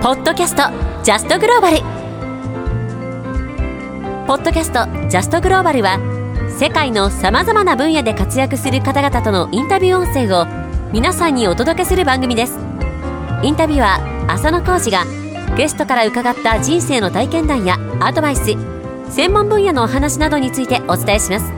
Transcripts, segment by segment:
ポッドキャストジャストグローバル。ポッドキャストジャストグローバルは世界のさまざまな分野で活躍する方々とのインタビュー音声を皆さんにお届けする番組です。インタビュアー浅野浩二がゲストから伺った人生の体験談やアドバイス専門分野のお話などについてお伝えします。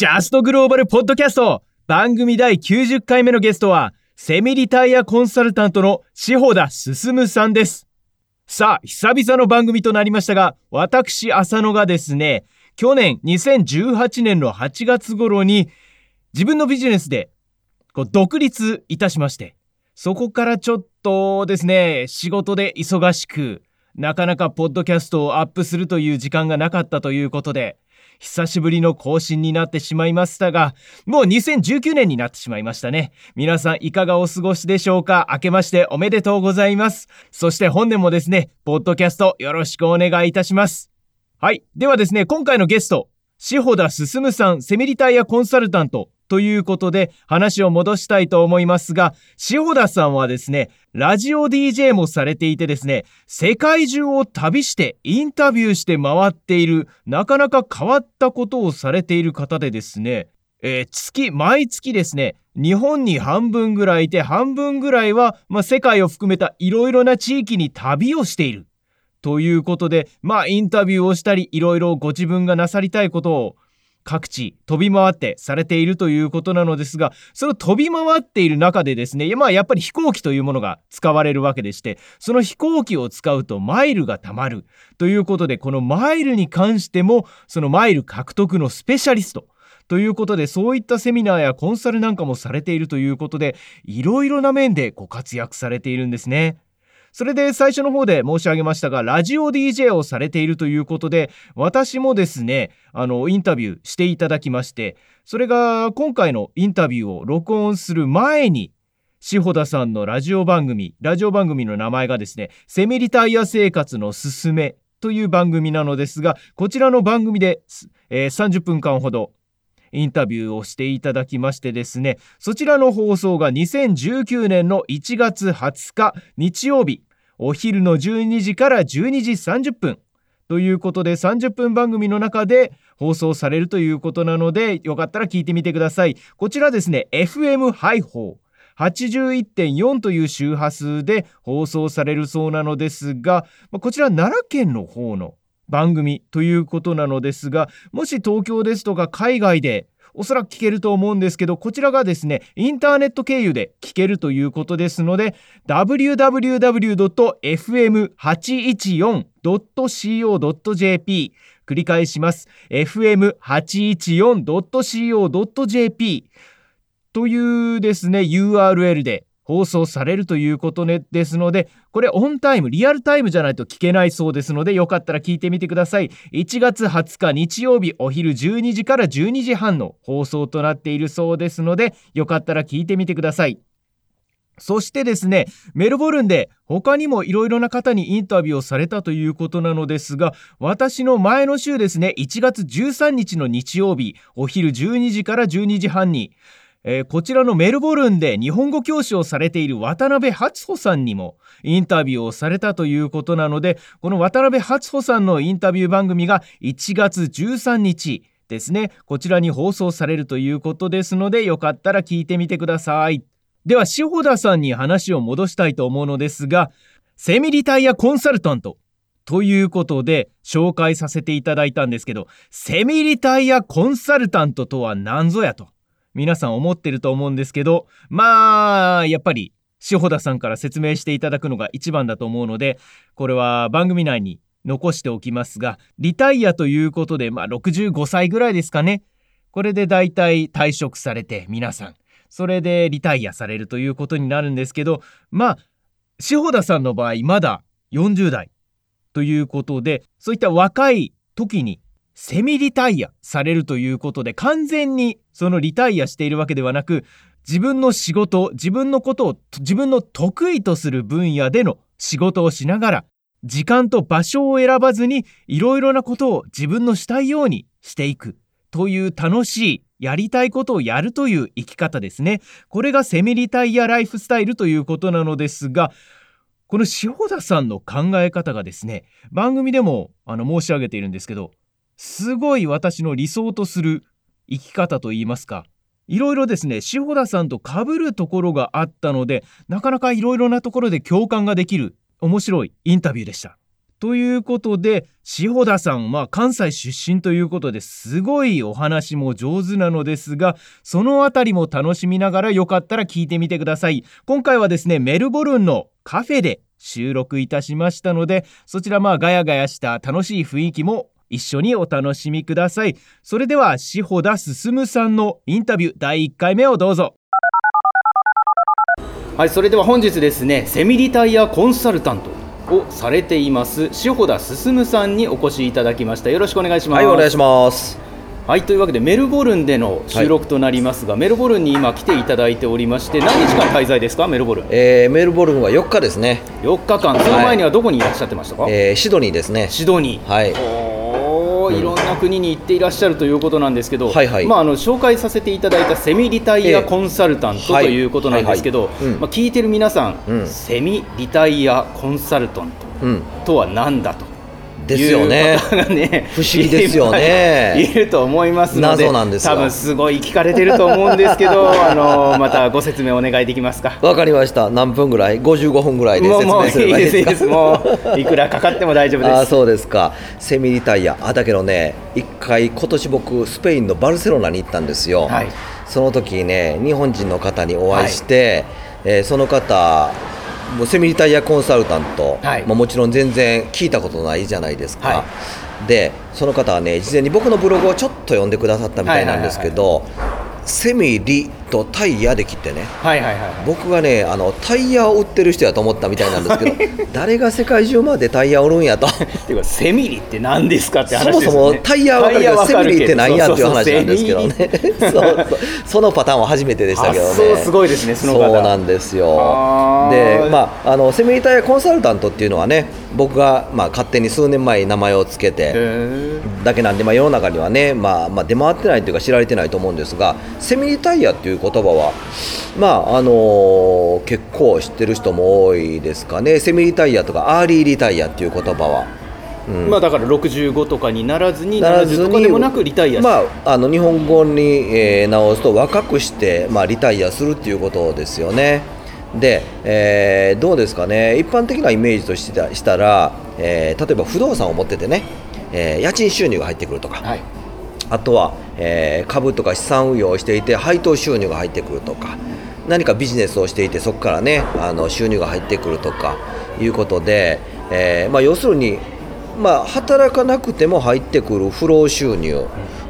ジャストグローバルポッドキャスト。番組第90回目のゲストはセミリタイアコンサルタントの志保田進さんです。さあ久々の番組となりましたが私浅野がですね去年2018年の8月頃に自分のビジネスでこう独立いたしましてそこからちょっとですね仕事で忙しくなかなかポッドキャストをアップするという時間がなかったということで久しぶりの更新になってしまいましたが、もう2019年になってしまいましたね。皆さんいかがお過ごしでしょうか？明けましておめでとうございます。そして本年もですね、ポッドキャストよろしくお願いいたします。はい。ではですね、今回のゲスト、志保田進さん、セミリタイヤコンサルタント、ということで話を戻したいと思いますが、塩田さんはですね、ラジオ DJ もされていてですね、世界中を旅してインタビューして回っている、なかなか変わったことをされている方でですね、えー、月、毎月ですね、日本に半分ぐらいいて、半分ぐらいは、まあ、世界を含めたいろいろな地域に旅をしている。ということで、まあ、インタビューをしたり、いろいろご自分がなさりたいことを各地飛び回ってされているということなのですがその飛び回っている中でですねまあやっぱり飛行機というものが使われるわけでしてその飛行機を使うとマイルが貯まるということでこのマイルに関してもそのマイル獲得のスペシャリストということでそういったセミナーやコンサルなんかもされているということでいろいろな面でご活躍されているんですね。それで最初の方で申し上げましたが、ラジオ DJ をされているということで、私もですね、あの、インタビューしていただきまして、それが今回のインタビューを録音する前に、志保田さんのラジオ番組、ラジオ番組の名前がですね、セミリタイヤ生活のすすめという番組なのですが、こちらの番組で、えー、30分間ほどインタビューをしていただきましてですねそちらの放送が2019年の1月20日日曜日お昼の12時から12時30分ということで30分番組の中で放送されるということなのでよかったら聞いてみてください。こちらですね FM ハイホー81.4という周波数で放送されるそうなのですがこちら奈良県の方の番組ということなのですがもし東京ですとか海外でおそらく聞けると思うんですけどこちらがですねインターネット経由で聞けるということですので www.fm814.co.jp 繰り返します。fm814.co.jp というですね URL で放送されるということねですので、これオンタイム、リアルタイムじゃないと聞けないそうですので、よかったら聞いてみてください。1月20日日曜日お昼12時から12時半の放送となっているそうですので、よかったら聞いてみてください。そしてですね、メルボルンで他にもいろいろな方にインタビューをされたということなのですが、私の前の週ですね、1月13日の日曜日、お昼12時から12時半に、えー、こちらのメルボルンで日本語教師をされている渡辺初穂さんにもインタビューをされたということなのでこの渡辺初穂さんのインタビュー番組が1月13日ですね。こちらに放送されるということですのでよかったら聞いてみてください。では志保田さんに話を戻したいと思うのですがセミリタイヤコンサルタントということで紹介させていただいたんですけどセミリタイヤコンサルタントとは何ぞやと。皆さん思ってると思うんですけどまあやっぱり志保田さんから説明していただくのが一番だと思うのでこれは番組内に残しておきますがリタイアということでまあ65歳ぐらいですかね。これでだいたい退職されて皆さん。それでリタイアされるということになるんですけどまあ志保田さんの場合まだ40代ということでそういった若い時にセミリタイアされるということで完全にそのリタイアしているわけではなく自分の仕事自分のことを自分の得意とする分野での仕事をしながら時間と場所を選ばずにいろいろなことを自分のしたいようにしていくという楽しいやりたいことをやるという生き方ですね。これがセミリタイヤライフスタイルということなのですが、この塩田さんの考え方がですね、番組でもあの申し上げているんですけど、すごい私の理想とする生き方といいますか、いろいろですね、塩田さんと被るところがあったので、なかなかいろいろなところで共感ができる面白いインタビューでした。ということで、塩田さんは関西出身ということですごいお話も上手なのですが、そのあたりも楽しみながらよかったら聞いてみてください。今回はですね、メルボルンのカフェで収録いたしましたので、そちらまあガヤガヤした楽しい雰囲気も一緒にお楽しみください。それでは、塩田進さんのインタビュー第1回目をどうぞ。はい、それでは本日ですね、セミリタイヤコンサルタント。をされています塩田進さんにお越しいただきました。よろしくお願いします。はいお願いします。はいというわけでメルボルンでの収録となりますが、はい、メルボルンに今来ていただいておりまして何日間滞在ですか？メルボルン、えー、メルボルンは4日ですね。4日間。その前にはどこにいらっしゃってましたか、はい、えー、シドニーですね。シドニー。はいいろんな国に行っていらっしゃるということなんですけど、はいはい、まあ、あの紹介させていただいたセミリタイヤコンサルタントとい。うことなんですけど、ま聞いてる皆さん、うん、セミリタイヤコンサルタントとは何だと。ですよね。ね不思議ですよね。いると思いますので、謎なんです多分すごい聞かれてると思うんですけど、あのまたご説明お願いできますか？わかりました。何分ぐらい？55分ぐらいで説明すればいいですか？もういくらかかっても大丈夫です。あ、そうですか。セミリタイヤ。あだけどね、一回今年僕スペインのバルセロナに行ったんですよ。はい、その時ね、日本人の方にお会いして、はい、えー、その方。もうセミリタイヤコンサルタント、はい、まあ、もちろん全然聞いたことないじゃないですか、はい、でその方はね事前に僕のブログをちょっと読んでくださったみたいなんですけど、セミリとタイヤで切ってね、はいはいはい、僕がねあのタイヤを売ってる人やと思ったみたいなんですけど 誰が世界中までタイヤ売るんやと。っていうかセミリって何ですかって話です、ね、そもそもタイヤは分かるけどセミリって何やっていう話なんですけどね。そうそう。そのパターンは初めてでしたけどね。そうすごいですねそのそうなんですよ。でまああのセミリタイヤコンサルタントっていうのはね僕が、まあ、勝手に数年前に名前を付けてだけなんで、まあ、世の中にはね、まあまあ、出回ってないというか知られてないと思うんですがセミリタイヤっていう言葉は。まああのー、結構知ってる人も多いですかね。セミリタイヤとかアーリーリタイヤっていう言葉は。うん、まあだから65とかにならずにならずとかでもなくリタイアまあ、あの日本語に、えー、直すと若くして、まあ、リタイアするっていうことですよね。で、えー、どうですかね。一般的なイメージとしてしたら、えー、例えば不動産を持っててね、えー、家賃収入が入ってくるとか、はい、あとは、えー、株とか資産運用をしていて配当収入が入ってくるとか何かビジネスをしていてそこからねあの収入が入ってくるとかいうことで、えーまあ、要するに、まあ、働かなくても入ってくる不労収入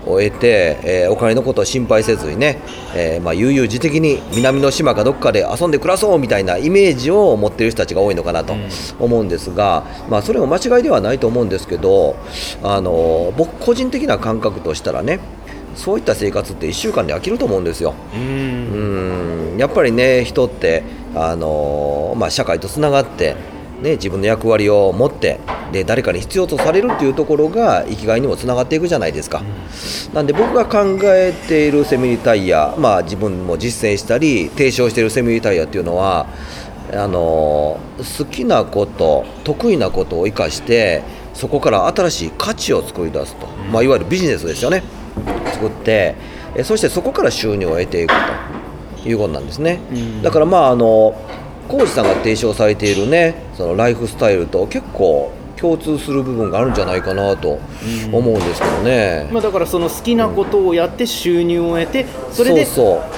を得て、えー、お金のことを心配せずにね、えーまあ、悠々自適に南の島かどっかで遊んで暮らそうみたいなイメージを持っている人たちが多いのかなと思うんですが、まあ、それも間違いではないと思うんですけどあの僕個人的な感覚としたらねそういった生活って1週間で飽きると思うんですよ。うん。やっぱりね人ってあの、まあ、社会とつながってね、自分の役割を持ってで誰かに必要とされるっていうところが生きがいにもつながっていくじゃないですか、うん、なんで僕が考えているセミリタイヤ、まあ、自分も実践したり提唱しているセミリタイヤっていうのはあの好きなこと得意なことを生かしてそこから新しい価値を作り出すと、まあ、いわゆるビジネスですよね。作ってそしてそこから収入を得ていくということなんですね、うん、だからまああの浩二さんが提唱されているねそのライフスタイルと結構共通する部分があるんじゃないかなと思うんですけどね、まあ、だからその好きなことをやって収入を得てそれで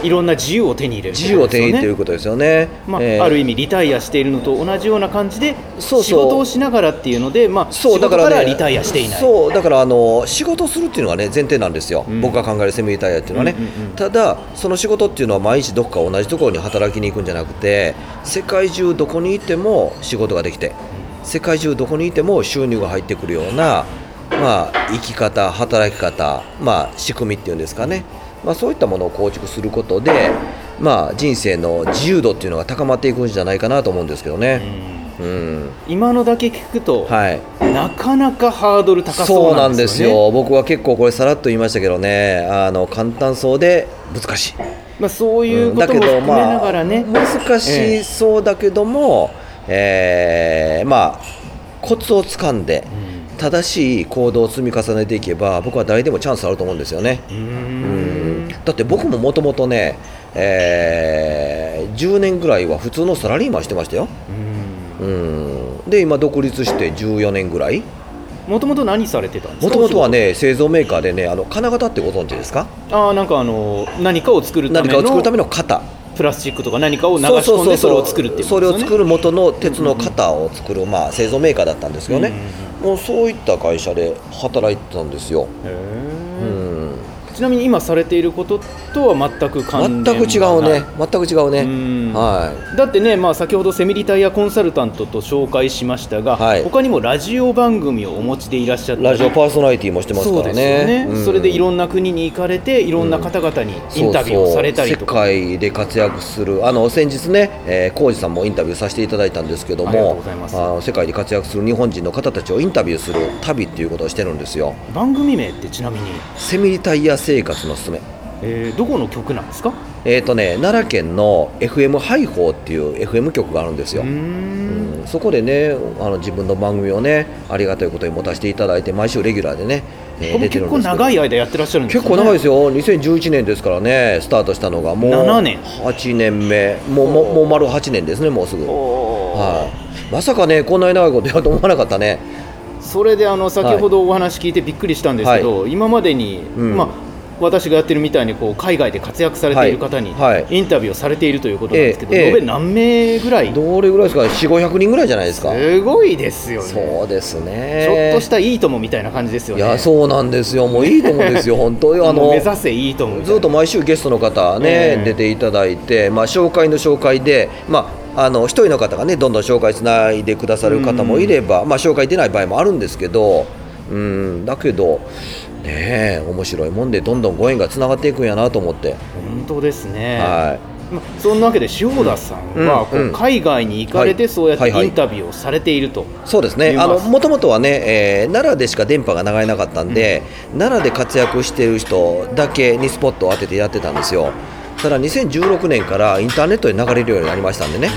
いろんな自由を手に入れる、ね、自由を手に入れるということですよね、まあ、えー、ある意味リタイアしているのと同じような感じで仕事をしながらっていうのでまあ、そうだから、リタイアしていない。そうだからあの仕事するっていうのがね前提なんですよ、うん、僕が考えるセミリタイアっていうのはね、うんうんうん、ただその仕事っていうのは毎日どこか同じところに働きに行くんじゃなくて世界中どこにいても仕事ができて世界中どこにいても収入が入ってくるような、まあ、生き方、働き方、まあ、仕組みっていうんですかね、まあ、そういったものを構築することで、まあ、人生の自由度っていうのが高まっていくんじゃないかなと思うんですけどね。うん。今のだけ聞くと、はい。なかなかハードル高そそううなんんですすよ,、よ僕は結構これさらっと言いましたけどね。あの簡単そうで難しい。まあ、そういううんことも含めながらね、難しそうだけども、えーまあコツをつかんで正しい行動を積み重ねていけば僕は誰でもチャンスあると思うんですよね。うん。だって僕ももともとね、えー10年ぐらいは普通のサラリーマンしてましたよ。うん。で今独立して14年ぐらい。もともと何されてたんですか？もともとはね製造メーカーでねあの金型ってご存知ですか？ああなんかあの何かを作るための何かを作るための型プラスチックとか何かを流し込んでそれを作るっていうそれを作るる元の鉄の型を作る、まあ、製造メーカーだったんですよね、もうそういった会社で働いてたんですよ、うん、ちなみに今されていることとは全く関連全く違うね。全く違うね。うん。はだってね、まあ、先ほどセミリタイヤコンサルタントと紹介しましたが、はい。他にもラジオ番組をお持ちでいらっしゃったり。いラジオパーソナリティもしてますからね、ね。うん。それでいろんな国に行かれていろんな方々にインタビューをされたりとか。そうそう。世界で活躍するあの先日ね、えー、浩二さんもインタビューさせていただいたんですけどもあの世界で活躍する日本人の方たちをインタビューする旅っていうことをしてるんですよ。番組名ってちなみに、セミリタイヤ生活のすすめ。えーどこの曲なんですか？えーとね、奈良県の FM ハイホーっていう FM 局があるんですよ、うん。ん。そこでねあの自分の番組をねありがたいことに持たせていただいて毎週レギュラーでね、えー出てるんですけど。長い間やってらっしゃるんですね。構長いですよ。2011年ですからねスタートしたのがもう7年。8年目。もうもうもう丸8年ですねもうすぐ、はい、まさかねこんなに長いことやると思わなかったね。それであの先ほどお話聞いてびっくりしたんですけど、今までに、うん。まあ、私がやってるみたいにこう海外で活躍されている方にインタビューをされているということなんですけど、延べ何名ぐらい？どれぐらいですか？4500人ぐらいじゃないですか？すごいですよね。そうですね。ちょっとしたいいともみたいな感じですよね。いやそうなんですよ。もういいと思うんですよ 本当に。あの目指せいいともずっと毎週ゲストの方ね、ええ。出ていただいて、まあ、紹介の紹介で、まあ、あの一人の方がねどんどん紹介つないでくださる方もいれば、まあ、紹介出ない場合もあるんですけどうんだけどねえ面白いもんでどんどんご縁がつながっていくんやなと思って、本当ですね、はまあ、そんなわけで塩田さんはこうん。ううん海外に行かれてそうやってインタビューをされていると、い、そうですね。もともとはね、えー奈良でしか電波が流れなかったんで、奈良で活躍している人だけにスポットを当ててやってたんですよ。ただ2016年からインターネットで流れるようになりましたんでね、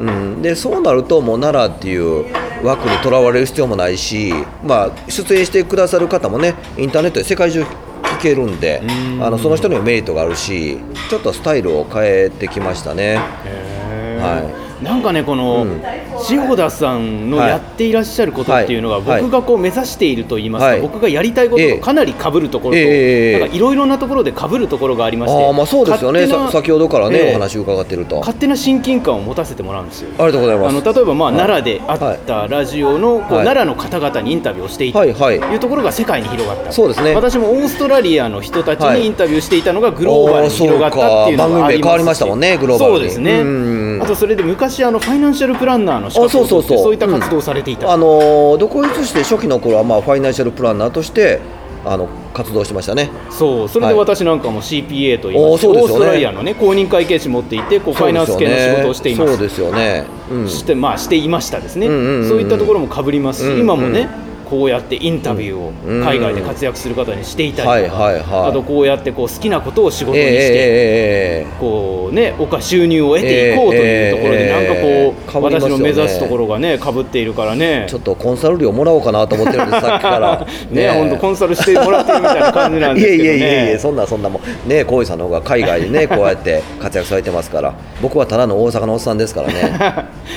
うん、でそうなるともう奈良っていう枠にとらわれる必要もないし、まあ、出演してくださる方もねインターネットで世界中聞けるんでうん。あのその人にもメリットがあるしちょっとスタイルを変えてきましたね。はなんかねこの、うん。塩田さんのはい。やっていらっしゃることっていうのが、はい。僕がこう目指していると言いますか、はい。僕がやりたいことええ。とかなり被るところと、ええなんかいろいろなところで被るところがありましてあーまあそうですよね。先ほどからね、ええ。お話伺ってると。あ勝手な親近感を持たせてもらうんですよ。りがとうございます。あの例えば、まあはい。奈良であったラジオの、こうはい。奈良の方々にインタビューをしていたというところが世界に広がった、そうですね。私もオーストラリアの人たちはい。にインタビューしていたのがグローバルに広がったっていうのがあります番組名変わりましたもんねグローバルに。そうですね。うんあとそれで昔あのファイナンシャルプランナーの資格を取ってあそうそうそう。そういった活動をされていた、あのー独立して初期の頃はまあファイナンシャルプランナーとしてあの活動してましたね。そう。それではい。私なんかも CPA といいまして、おーそうですよね。オーストラリアのね公認会計士持っていてこうファイナンス系の仕事をしています。そうですよね。うん。してまあしていましたですね、うんうんうんうん。そういったところもかぶりますし、うんうん。今もねこうやってインタビューを海外で活躍する方にしていたりとか、あとこうやってこう好きなことを仕事ええにして、こうね、おか収入を得ていこうというところで、ええなんかこう、私の目指すところがね、かぶっているからね。ちょ、っとコンサル料もらおうかなと思ってるんですさっきから。ね、本当コンサルしてもらってるみたいな感じなんですけどね。いえいえいえいえそんなそんなもん。ね浩井さんの方が海外でね こうやって活躍されてますから。僕はただの大阪のおっさんですからね。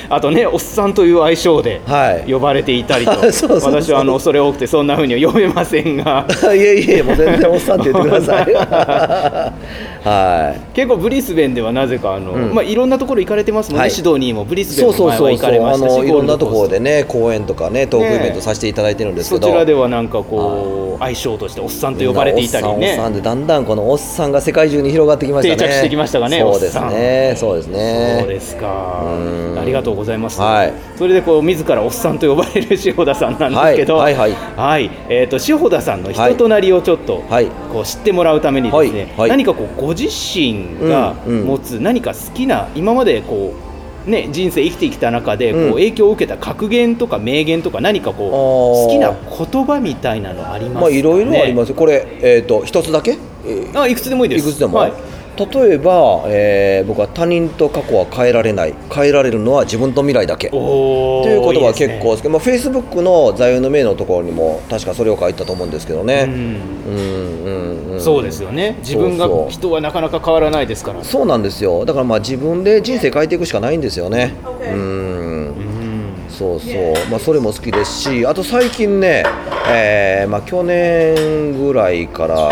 あとね、おっさんという愛称ではい。呼ばれていたりと、私はあの恐れ多くてそんな風には呼べませんが、いえいえもう全然おっさんって言ってください。はい。結構ブリスベンではなぜかあの、うん。まあいろんなところ行かれてますもんね、はい。シドニーもブリスベンも前は行かれまし。たし、のいろんなところでね公演とかねトークイベントさせていただいてるんですけど。そちらではなんかこう愛称としておっさんと呼ばれていたりおっさんおっさんね。でだんだんこのおっさんが世界中に広がってきましたね。定着してきましたがねそうですね。そうですね。そうですか。うん。ありがとうございます、はい。それでこう自らおっさんと呼ばれる塩田さんなんですけど、はいはいはい。えー、と塩田さんの人となりをちょっと、はい。こう知ってもらうためにですね、はい。はい。何かこうご自身がうんうん。持つ何か好きな今までこうね、人生生きてきた中でこううん影響を受けた格言とか名言とか何かこう好きな言葉みたいなのありますか、ね、まあいろいろあります。すこれえっ、と一つだけ、えー。あいくつでもいいです。いくつでも、はい、例えば、えー僕は他人と過去は変えられない。変えられるのは自分と未来だけ。という言葉は結構好き。まあ、フェイスブックの座右の銘のところにも確かそれを書いたと思うんですけどね、うん。うんうんうん、そうですよね。自分が人はなかなか変わらないですから。そうなんですよ。だからまあ自分で人生変えていくしかないんですよね。うんうんそうそう、まあ、それも好きですしあと最近ね、えーまあ、去年ぐらいから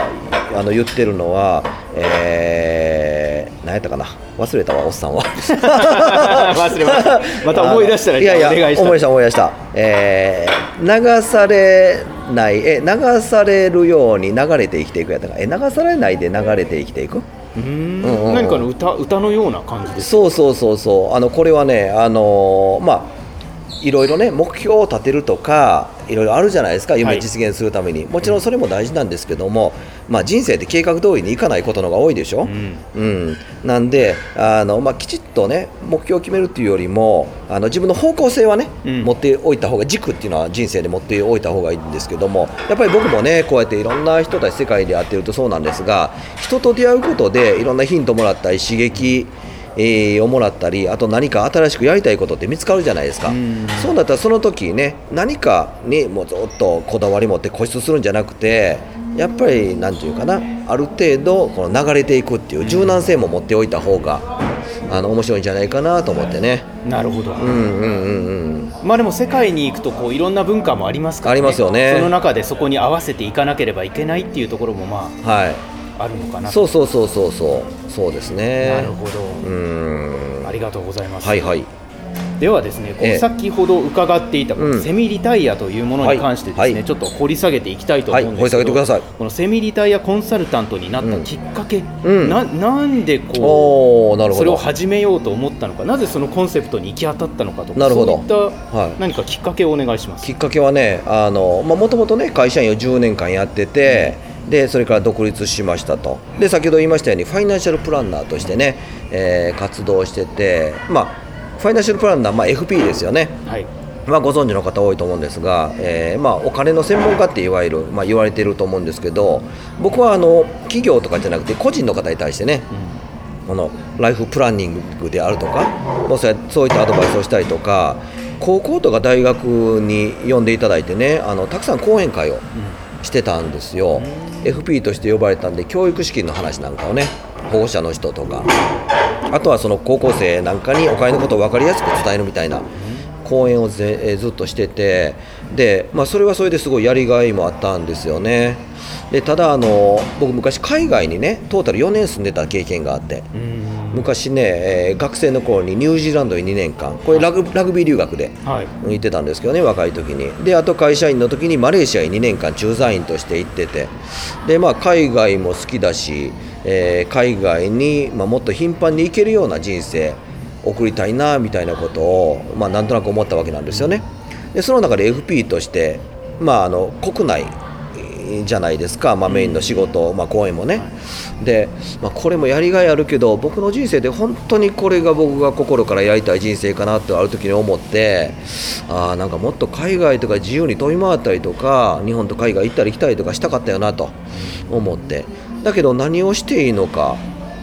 あの言ってるのは、えー、何やったかな。忘れたわおっさんは。忘れました。また思い出したらいやいやお願いした。思い出した思い出した、えー流されない。え流されるように流れて生きていくやったか。え流されないで流れて生きていく？うーん。うんうんうん。何かの歌歌のような感じですそうそうそうそう。あのこれはねあのーまあいろいろね目標を立てるとかいろいろあるじゃないですか夢はい。実現するために、もちろんそれも大事なんですけども、まあ、人生って計画通りにいかないことのが多いでしょ、うん。うん、なんであの、まあ、きちっとね目標を決めるっていうよりもあの自分の方向性はね、うん。持っておいた方が軸っていうのは人生で持っておいた方がいいんですけどもやっぱり僕もねこうやっていろんな人たち世界で会ってるとそうなんですが人と出会うことでいろんなヒントもらったり刺激えーをもらったりあと何か新しくやりたいことって見つかるじゃないですか、うん。そうだったらその時ね何かにもうずっとこだわり持って固執するんじゃなくてやっぱりなんていうかなある程度この流れていくっていう柔軟性も持っておいた方があの面白いんじゃないかなと思ってね。なるほど、うんうんうんうん。まあでも世界に行くとこういろんな文化もありますから、ありますよね。その中でそこに合わせていかなければいけないっていうところもまはいああるのかなそうそうそうそうそう。そうですね。なるほど、うん。ありがとうございます、はいはい。ではですねこうええ。先ほど伺っていたこのうん。セミリタイヤというものに関してですね、はい。はい。ちょっと掘り下げていきたいと思うんですけど、はい。掘り下げてください。このセミリタイヤコンサルタントになったきっかけ、うん。ななんでこおおなるほど。うそれを始めようと思ったのかなぜそのコンセプトに行き当たったのかとかなるほど。そういったはい。何かきっかけをお願いします。きっかけはねもともとね会社員を10年間やってて、でそれから独立しましたと。で先ほど言いましたようにファイナンシャルプランナーとしてね、えー活動しててまあファイナンシャルプランナー、まあ、FP ですよね。はい。まあ、ご存知の方多いと思うんですが、えーまあ、お金の専門家っていわゆる、まあ、言われてると思うんですけど僕はあの企業とかじゃなくて個人の方に対してねこのライフプランニングであるとかもうそうやそういったアドバイスをしたりとか高校とか大学に呼んでいただいてねあのたくさん講演会をしてたんですよ、FP として呼ばれたんで教育資金の話なんかをね保護者の人とかあとはその高校生なんかにお金のことを分かりやすく伝えるみたいな講演をぜえずっとしててで、まあ、それはそれですごいやりがいもあったんですよね。でただあの僕昔海外にねトータル4年住んでた経験があってうん。昔ね、えー学生の頃にニュージーランドに2年間これラグラグビー留学ではい。行ってたんですけどね若い時に。であと会社員の時にマレーシアに2年間駐在員として行ってて。で、まあ、海外も好きだし、えー海外に、まあ、もっと頻繁に行けるような人生送りたいなみたいなことを、まあ、なんとなく思ったわけなんですよね。でその中で FP として、まあ、あの国内じゃないですか、まあ、メインの仕事、まあ、講演もね、で、まあ、これもやりがいあるけど僕の人生で本当にこれが僕が心からやりたい人生かなってある時に思ってあーなんかもっと海外とか自由に飛び回ったりとか日本と海外行ったり来たりとかしたかったよなと思って。だけど何をしていいのか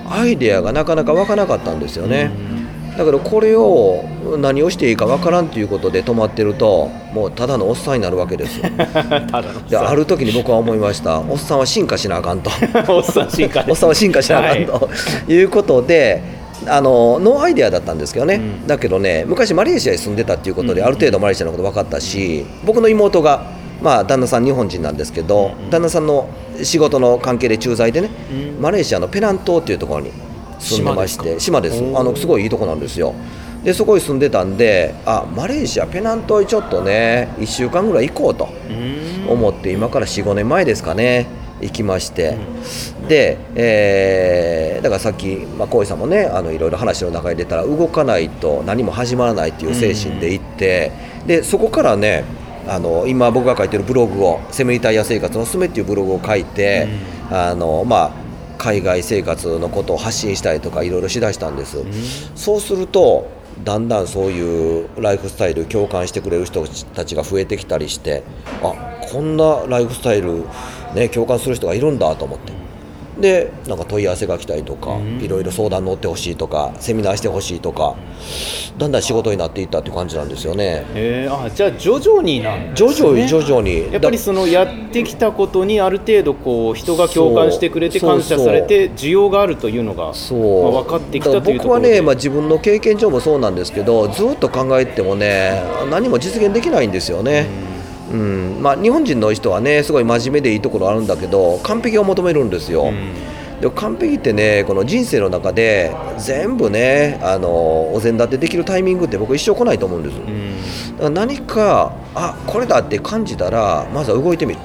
アイデアがなかなか湧かなかったんですよね。だからこれを何をしていいかわからんということで止まってるともうただのおっさんになるわけですよ。ただのである時に僕は思いました。おっさんは進化しなあかんと。おっさん進化おっさんは進化しなあかんと、い、うことであのノーアイデアだったんですけどね、うん。だけどね昔マレーシアに住んでたっていうことでうん。ある程度マレーシアのこと分かったし僕の妹がまあ旦那さん日本人なんですけど、うん。旦那さんの仕事の関係で駐在でね、うん。マレーシアのペナン島っていうところに住んでまして島です。あのすごいいいとこなんですよ。でそこに住んでたんであマレーシアペナン島にちょっとね1週間ぐらい行こうとうん。思って今から45年前ですかね行きまして、で、えーだからさっき、まあ、さんもねあのいろいろ話の中に出たら動かないと何も始まらないっていう精神で行って、でそこからねあの今僕が書いてるブログを「セミリタイヤ生活のすすめ」っていうブログを書いて、あのまあ海外生活のことを発信したりとかいろいろしだしたんです、そうするとだんだんそういうライフスタイル共感してくれる人たちが増えてきたりしてあこんなライフスタイル、ね、共感する人がいるんだと思ってでなんか問い合わせが来たりとか、いろいろ相談乗ってほしいとかセミナーしてほしいとかだんだん仕事になっていったっていう感じなんですよね。えー、あじゃあ徐々になんね。徐々に徐々に。やっぱりそのやってきたことにある程度こう人が共感してくれて感謝されて需要があるというのがそう、まあ分かってきたというところで。僕はね、まあ、自分の経験上もそうなんですけどずっと考えてもね何も実現できないんですよね。うんまあ、日本人の人はねすごい真面目でいいところあるんだけど完璧を求めるんですよ。でも完璧ってねこの人生の中で全部ねあのお膳立てできるタイミングって僕一生来ないと思うんです。だから何かあこれだって感じたらまずは動いてみる。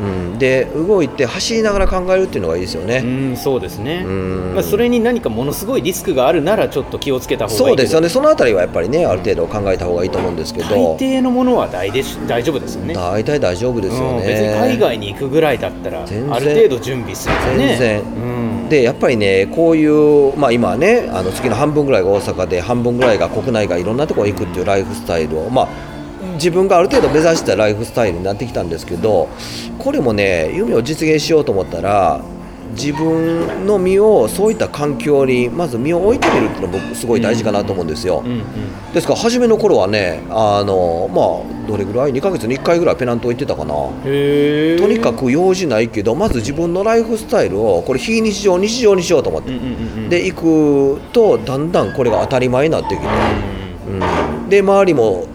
うん、で動いて走りながら考えるっていうのがいいですよね。うんそうですね、ん。まあ、それに何かものすごいリスクがあるならちょっと気をつけた方がいい。そうですよね。ね、そのあたりはやっぱりね、ある程度考えた方がいいと思うんですけ大ど、抵のものは大でし大丈夫ですよね。大体大丈夫ですようんね。別に海外に行くぐらいだったらある程度準備するよね。全然。うん。でやっぱりね、こういう、まあ、今はね、あの月の半分ぐらいが大阪で、半分ぐらいが国内がいろんなところに行くっていうライフスタイルを、まあ、自分がある程度目指したライフスタイルになってきたんですけど、これもね、夢を実現しようと思ったら、自分の身をそういった環境にまず身を置いてみるっていうのが僕すごい大事かなと思うんですよ。ですから初めの頃はねあのまあどれぐらい2ヶ月に1回ぐらいペナント行ってたかな。とにかく用事ないけどまず自分のライフスタイルをこれ非日常日常にしようと思って、で行くとだんだんこれが当たり前になってきて、うん、で周りも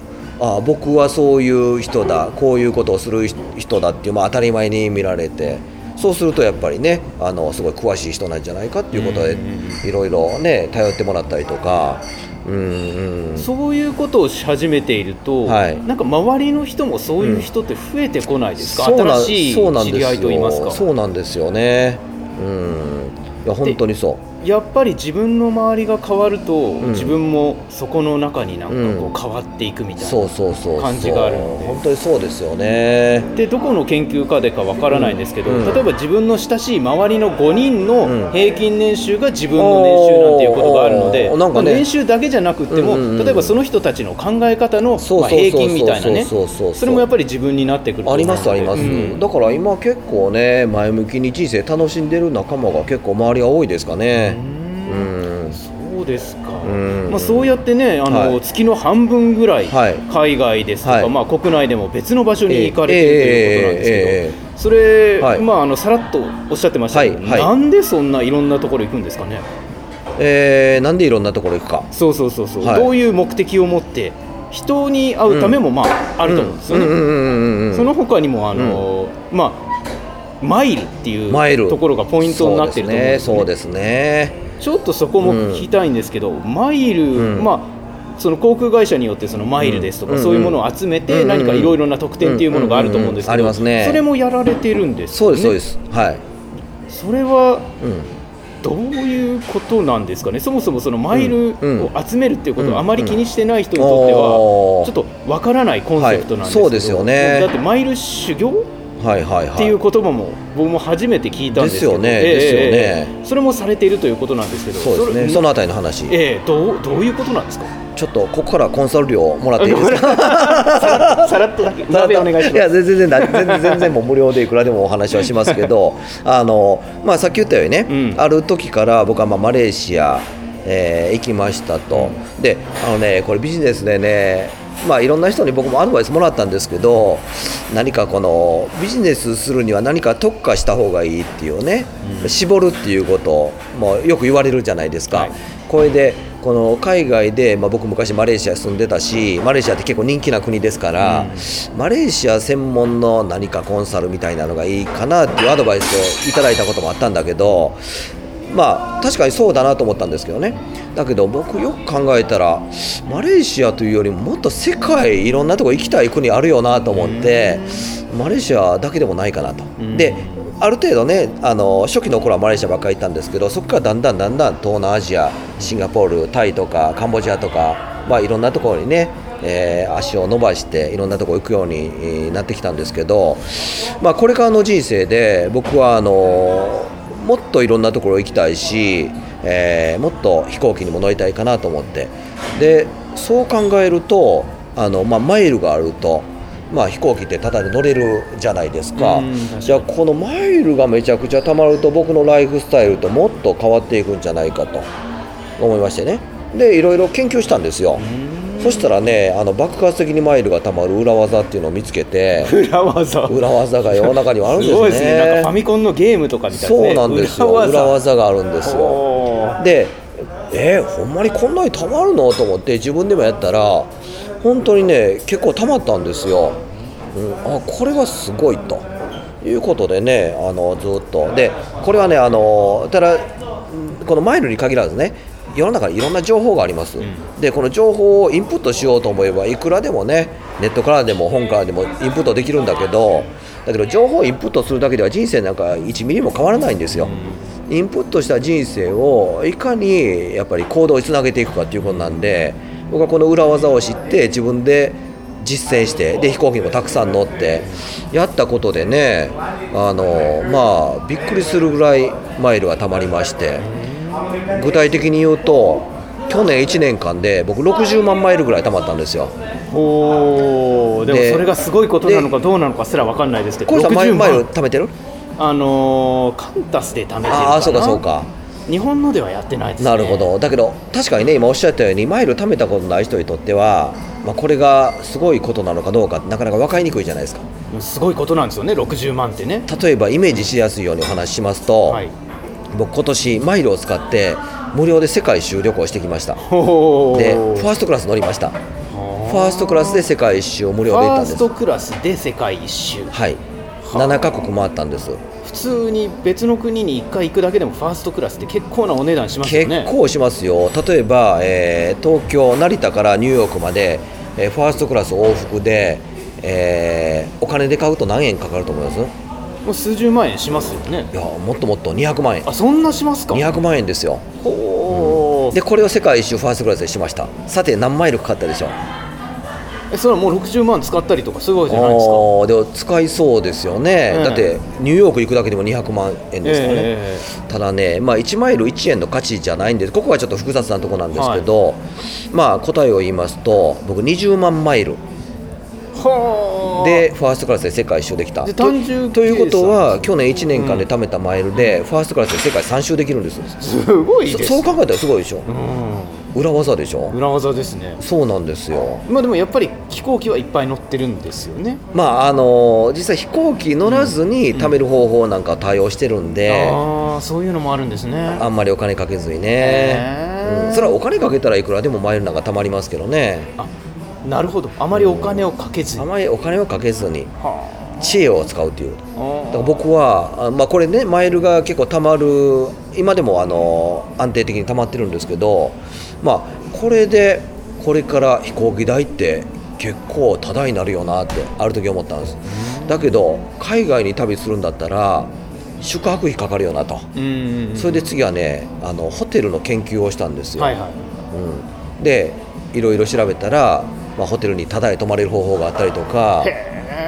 あ僕はそういう人だこういうことをする人だっていう、まあ、当たり前に見られてそうするとやっぱりねあのすごい詳しい人なんじゃないかっていうことでいろいろね頼ってもらったりとか。うんうん。そういうことをし始めていると、はい。なんか周りの人もそういう人って増えてこないですか、そうなん新しい知り合いといいますか。そうなんですよね。うん。いや本当にそうやっぱり自分の周りが変わると、ん。自分もそこの中になんかこう変わっていくみたいな、感じがあるので。本当にそうですよね。でどこの研究家でかわからないんですけど、うん。例えば自分の親しい周りの5人うん。の平均年収が自分の年収なんていうことがあるので、おーなんかね。まあ年収だけじゃなくても、うんうんうん。例えばその人たちの考え方の平均みたいなね。それもやっぱり自分になってくると。ありますあります、うん。だから今結構ね前向きに人生楽しんでる仲間が結構周りが多いですかね。うんそうですか、うん。まあ、そうやってねあの、はい。月の半分ぐらいはい。海外ですとか、はい。まあ、国内でも別の場所に行かれているということなんですけど、それ、はい。まあ、あのさらっとおっしゃってましたけど、なんでそんないろんなところ行くんですかね？えーなんでいろんなところ行くか。そうそうそうそう、はい。どういう目的を持って人に会うためもまあ、あると思うんですよね、うんうんうんうんうんその他にもあの、まあマイルっていうところがポイントになってると思うんですよねそうですねちょっとそこも聞きたいんですけど、マイル、うん。まあその航空会社によってそのマイルですとか、うんそういうものを集めてうん。何かいろいろな特典っていうものがあると思うんですけど、それもやられてるんですよね？そうですそうです。はい、それはうん。どういうことなんですかね？そもそもそのマイルうんを集めるっていうことうん。をあまり気にしてない人にとってはちょっとわからないコンセプトなんですけど、はい。そうですよね。だってマイル修行？はいはいはい。っていう言葉も僕も初めて聞いたんですけど。ねええですよね。ええそれもされているということなんですけど。そうですね。れそのあたりの話、ええどうどういうことなんですか？ちょっとここからコンサル料もらっていいですか？さらっとだけ鍋お願いしいやます全然全然全然全然もう無料でいくらでもお話はしますけど あの、まあ、さっき言ったようにね、うん。ある時から僕はまあマレーシア、えー行きましたと、であのねこれビジネスでねまあいろんな人に僕もアドバイスもらったんですけど何かこのビジネスするには何か特化した方がいいっていうね、絞るっていうこともよく言われるじゃないですか。はい。これでこの海外で、まあ、僕昔マレーシア住んでたしマレーシアって結構人気な国ですから、マレーシア専門の何かコンサルみたいなのがいいかなっていうアドバイスをいただいたこともあったんだけどまあ確かにそうだなと思ったんですけどねだけど僕よく考えたらマレーシアというよりももっと世界いろんなとこ行きたい国あるよなと思ってマレーシアだけでもないかなと。んである程度ねあの初期の頃はマレーシアばっかり行ったんですけどそこからだんだんだんだん東南アジアシンガポールタイとかカンボジアとか、まあ、いろんなところにね、えー足を伸ばしていろんなところ行くようにえーなってきたんですけど、まあ、これからの人生で僕はあのもっといろんなところ行きたいし、えーもっと飛行機にも乗りたいかなと思って。でそう考えるとあの、まあ、マイルがあると、まあ、飛行機ってただで乗れるじゃないですか。じゃあこのマイルがめちゃくちゃたまると僕のライフスタイルともっと変わっていくんじゃないかと思いましてね。でいろいろ研究したんですよそしたらねあの爆発的にマイルがたまる裏技っていうのを見つけて裏技。裏技が世の中にはあるんですすねごいですね。なんかファミコンのゲームとかみたいなね。そうなんですよ。裏技。裏技があるんですよ。でえーほんまにこんなにたまるの？と思って自分でもやったら本当にね結構たまったんですよ、うん、あこれはすごいと。いうことでねあのずっと。でこれはねあのただうんこのマイルに限らずね世の中にいろんな情報があります、でこの情報をインプットしようと思えばいくらでもねネットからでも本からでもインプットできるんだけどだけど情報をインプットするだけでは人生なんか1ミリも変わらないんですよ、インプットした人生をいかにやっぱり行動につなげていくかっていうことなんで僕はこの裏技を知って自分で実践してで飛行機にもたくさん乗ってやったことでねあのまあびっくりするぐらいマイルがたまりまして具体的に言うと去年1年間で僕60万マイルぐらいたまったんですよ。おーでもでそれがすごいことなのかどうなのかすら分かんないですけどこれさんマイル60マイル万貯めてる？あのーカンタスで貯めてるかな。ああそうかそうか。日本のではやってないですね。なるほど。だけど確かにね今おっしゃったようにマイル貯めたことない人にとっては、まあ、これがすごいことなのかどうかなかなか分かりにくいじゃないですか。すごいことなんですよね60万ってね。例えばイメージしやすいようにお話ししますと、はい僕今年マイルを使って無料で世界一周旅行してきました。でファーストクラス乗りました。ファーストクラスで世界一周を無フ料で行ったんです。ァーストクラスで世界一周。はい。7カ国回ったんです。普通に別の国に1回行くだけでもファーストクラスって結構なお値段しますよね。結構しますよ。例えば、えー東京成田からニューヨークまで、えーファーストクラス往復で、えーお金で買うと何円かかると思います？もう数十万円しますよね。いやもっともっと。200万円。あそんなしますか？200万円ですよ。ほーでこれを世界一周ファーストクラスでしました。さて何マイルかかったでしょう？えそれはもう60万使ったりとかそういじゃないですか？でも使いそうですよね、ええ。だってニューヨーク行くだけでも200万円ですからね、えただね、まあ、1マイル1円の価値じゃないんでここはちょっと複雑なところなんですけど、まあ答えを言いますと僕20万マイル。えはあでファーストクラスで世界一周できた。でと単純ということ計は去年1年間で貯めたマイルで、ファーストクラスで世界3周できるんです。すごいそそう考えたらすごいでしょ。う裏技でしょ。ん裏技ですね。そうなんですよ。まあでもやっぱり飛行機はいっぱい乗ってるんですよね。まああの実際飛行機乗らずに貯める方法なんか対応してるんで、ああそういうのもあるんですね。あんまりお金かけずにね。うん。それはお金かけたらいくらでもマイルなんか貯まりますけどね。あなるほど。あまりお金をかけずに。あまりお金をかけずには知恵を使うっていう。だから僕はあまあこれねマイルが結構貯まる今でもあの安定的に貯まってるんですけどまあこれでこれから飛行機代って結構タダになるよなってある時思ったんです。だけど海外に旅するんだったら宿泊費かかるよなと。うん。それで次はねあのホテルの研究をしたんですよ、はいはい。うん、でいろいろ調べたら、まあ、ホテルにタダで泊まれる方法があったりとか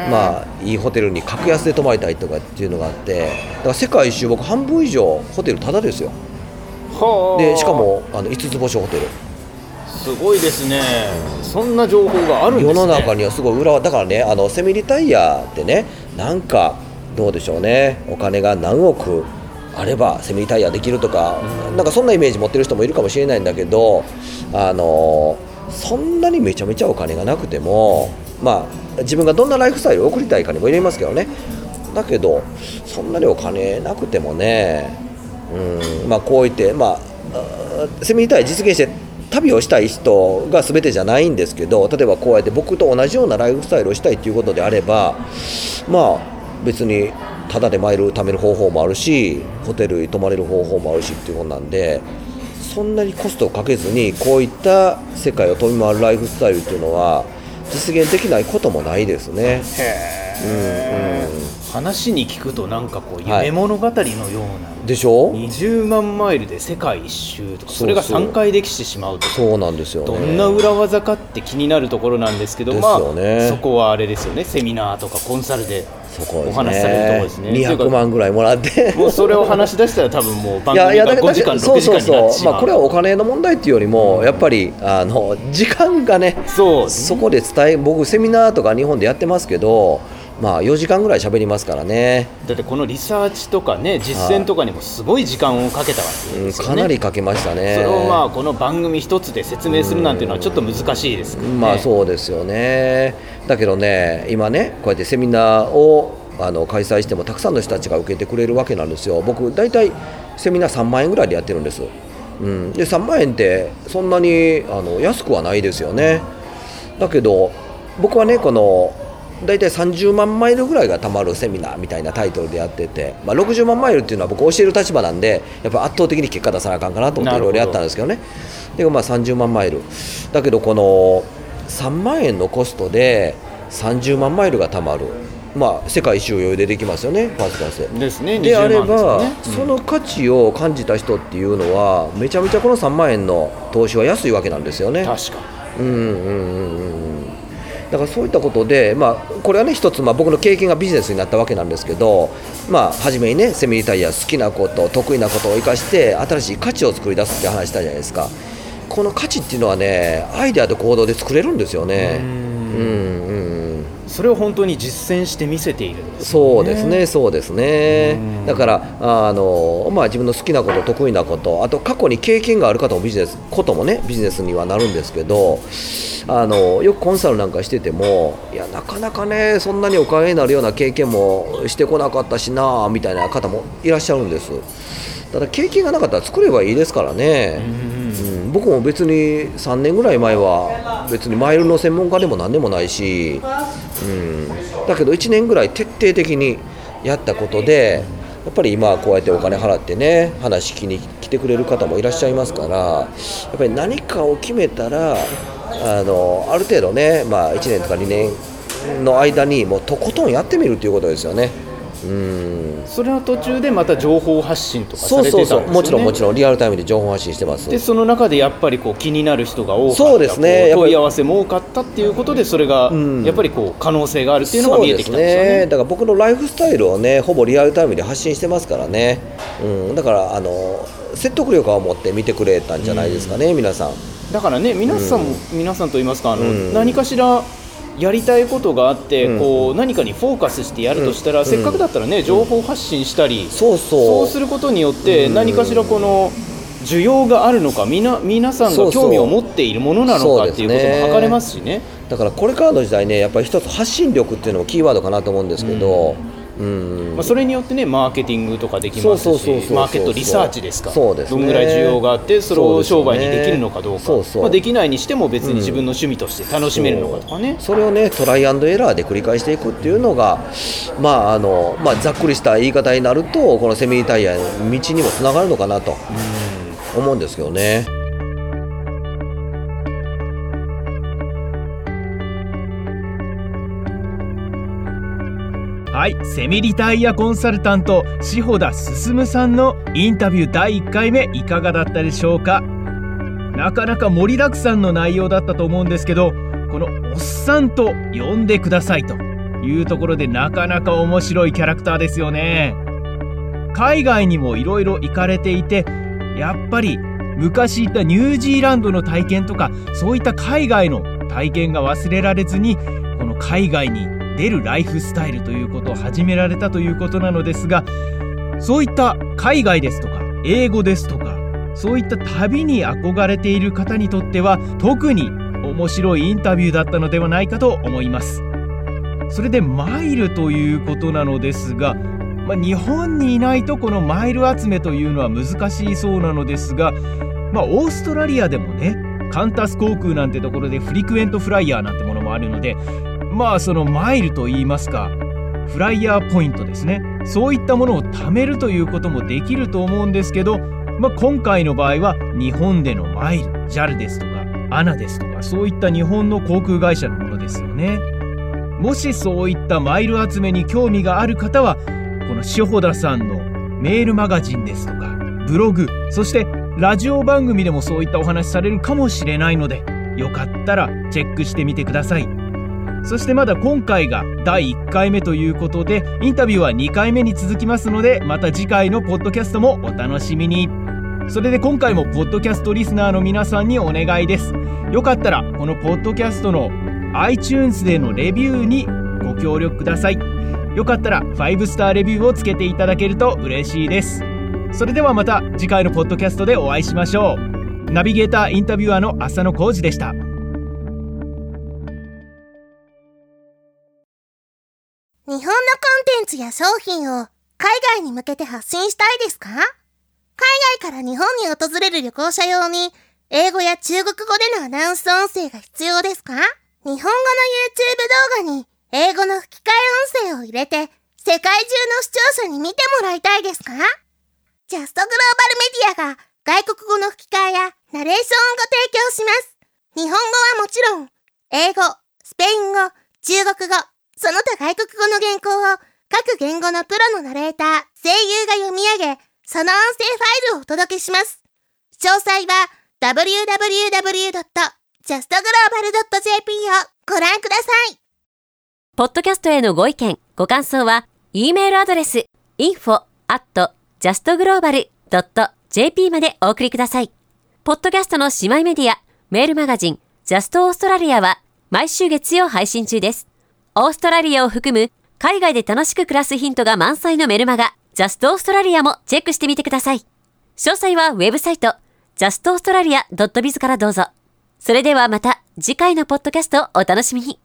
まあいいホテルに格安で泊まりたいとかっていうのがあってだから世界一周僕半分以上ホテルタダですよ。はあでしかもあの5つ星ホテル。すごいですね。そんな情報があるんですね。世の中にはすごい裏はだからねあのセミリタイヤってねなんかどうでしょうね。お金が何億あればセミリタイヤできるとか、なんかそんなイメージ持ってる人もいるかもしれないんだけどあのそんなにめちゃめちゃお金がなくてもまあ自分がどんなライフスタイルを送りたいかにも入れますけどね。だけどそんなにお金なくてもねうんまあこう言ってまあセミリタイヤ実現して旅をしたい人が全てじゃないんですけど例えばこうやって僕と同じようなライフスタイルをしたいっていうことであればまあ別にタダでマイル貯める方法もあるしホテルに泊まれる方法もあるしっていうことなんでそんなにコストをかけずにこういった世界を飛び回るライフスタイルっていうのは実現できないこともないですね。へー話に聞くとなんかこうはい夢物語のような、でしょ？20万マイルで世界一周とかそれが3回できてしまうとそうなんですよ、ね。どんな裏技かって気になるところなんですけど、まあそこはあれですよね。セミナーとかコンサルでお話しされるところですね。200万ぐらいもらって。もうそれを話し出したら多分もう番組が5いやだけど時間6時間になってしまう。まあ、これはお金の問題っていうよりもやっぱりあの時間がねそうそこで伝え僕セミナーとか日本でやってますけどまあ4時間ぐらい喋りますからね、だってこのリサーチとかね実践とかにもすごい時間をかけたわけうん、ですよね、かなりかけましたね。それをまあこの番組一つで説明するなんていうのはちょっと難しいですけどね、まあそうですよね。だけどね今ねこうやってセミナーをあの開催してもたくさんの人たちが受けてくれるわけなんですよ。僕大体セミナー3万円ぐらいでやってるんです、うん、で3万円ってそんなにあの安くはないですよね。だけど僕はねこの大体30万マイルぐらいがたまるセミナーみたいなタイトルでやってて、まあ、60万マイルっていうのは僕教える立場なんでやっぱ圧倒的に結果出さなあかんかなと思っていろいろやったんですけどね。でまあ30万マイル。だけどこの3万円のコストで30万マイルがたまる。まあ世界一周余裕でできますよねファーストクラスで。ですね。であれ20万ば、ですよね。その価値を感じた人っていうのはめちゃめちゃこの3万円の投資は安いわけなんですよね。確かうんうんうんうんうんだからそういったことで、まあ、これはね一つ、まあ、僕の経験がビジネスになったわけなんですけど、まあ、初めにねセミリタイヤ好きなこと得意なことを生かして新しい価値を作り出すって話したじゃないですか。この価値っていうのはねアイデアと行動で作れるんですよね。うん。うんうんそれを本当に実践して見せているんですそうですね、そうですねうん。だからあの、まあ、自分の好きなこと、得意なこと、あと過去に経験がある方もビジネス、こともね、ビジネスにはなるんですけど、あのよくコンサルなんかしてても、いや、なかなかね、そんなにお金になるような経験もしてこなかったしなみたいな方もいらっしゃるんです。ただ、経験がなかったら作ればいいですからね。うん、僕も別に3年ぐらい前は別にマイルの専門家でも何でもないし、うん、だけど1年ぐらい徹底的にやったことでやっぱり今はこうやってお金払ってね話聞きに来てくれる方もいらっしゃいますからやっぱり何かを決めたらあのある程度ね、まあ、1年とか2年の間にもうとことんやってみるということですよね。うん。それの途中でまた情報発信とかさそうれてたんですよね。そうそうもちろんもちろん。リアルタイムで情報発信してます。でその中でやっぱりこう気になる人が多かった。そうですね。問い合わせも多かったっていうことでそれがうん。やっぱりこう可能性があるっていうのが見えてきたんですよね。だから僕のライフスタイルをねほぼリアルタイムで発信してますからね、うん、だからあの説得力を持って見てくれたんじゃないですかね、皆さん。だからね皆さんも、皆さんといいますかあの、うん。何かしらやりたいことがあって、うん。こう何かにフォーカスしてやるとしたら、うん。せっかくだったらね情報発信したり、そうそう。そうすることによってうん。何かしらこの需要があるのかみな皆さんが興味を持っているものなのかっていうことも測れますしね。だからこれからの時代ねやっぱり一つ発信力っていうのもキーワードかなと思うんですけど、うんまあ、それによってねマーケティングとかできますそうそうそうそうしマーケットリサーチですか。そうですね。どんぐらい需要があってそれを商売にできるのかどうか。そうそうまあ、できないにしても別に自分の趣味として楽しめるのかとかね、それをねトライアンドエラーで繰り返していくっていうのが、まああのまあ、ざっくりした言い方になるとこのセミリタイヤの道にもつながるのかなと思うんですけどね。はいセミリタイヤコンサルタント志保田進さんのインタビュー第1回目いかがだったでしょうか？なかなか盛りだくさんの内容だったと思うんですけどこのおっさんと呼んでくださいというところでなかなか面白いキャラクターですよね。海外にもいろいろ行かれていてやっぱり昔行ったニュージーランドの体験とかそういった海外の体験が忘れられずにこの海外に出るライフスタイルということを始められたということなのですがそういった海外ですとか英語ですとかそういった旅に憧れている方にとっては特に面白いインタビューだったのではないかと思います。それでマイルということなのですが、まあ、日本にいないとこのマイル集めというのは難しいそうなのですが、まあ、オーストラリアでもねカンタス航空なんてところでフリクエントフライヤーなんてものもあるのでまあそのマイルといいますかフライヤーポイントですね。そういったものを貯めるということもできると思うんですけど、まあ、今回の場合は日本でのマイル JAL ですとか ANA ですとかそういった日本の航空会社のものですよね。もしそういったマイル集めに興味がある方はこの塩穂田さんのメールマガジンですとかブログそしてラジオ番組でもそういったお話されるかもしれないのでよかったらチェックしてみてください。そしてまだ今回が第1回目ということでインタビューは2回目に続きますのでまた次回のポッドキャストもお楽しみに。それで今回もポッドキャストリスナーの皆さんにお願いです。よかったらこのポッドキャストの iTunes でのレビューにご協力ください。よかったら5スターレビューをつけていただけると嬉しいです。それではまた次回のポッドキャストでお会いしましょう。ナビゲーターインタビュアーの浅野浩二でした。テンツや商品を海外に向けて発信したいですか？海外から日本に訪れる旅行者用に英語や中国語でのアナウンス音声が必要ですか？日本語の YouTube 動画に英語の吹き替え音声を入れて世界中の視聴者に見てもらいたいですか？ジャストグローバルメディアが外国語の吹き替えやナレーションをご提供します。日本語はもちろん、英語、スペイン語、中国語、その他外国語の原稿を各言語のプロのナレーター、声優が読み上げ、その音声ファイルをお届けします。詳細は www.justglobal.jp をご覧ください。ポッドキャストへのご意見、ご感想は、e メールアドレス info.justglobal.jp までお送りください。ポッドキャストの姉妹メディア、メールマガジン、ジャストオーストラリアは毎週月曜配信中です。オーストラリアを含む海外で楽しく暮らすヒントが満載のメルマガ、ジャストオーストラリアもチェックしてみてください。詳細はウェブサイト、justaustralia.biz からどうぞ。それではまた次回のポッドキャストをお楽しみに。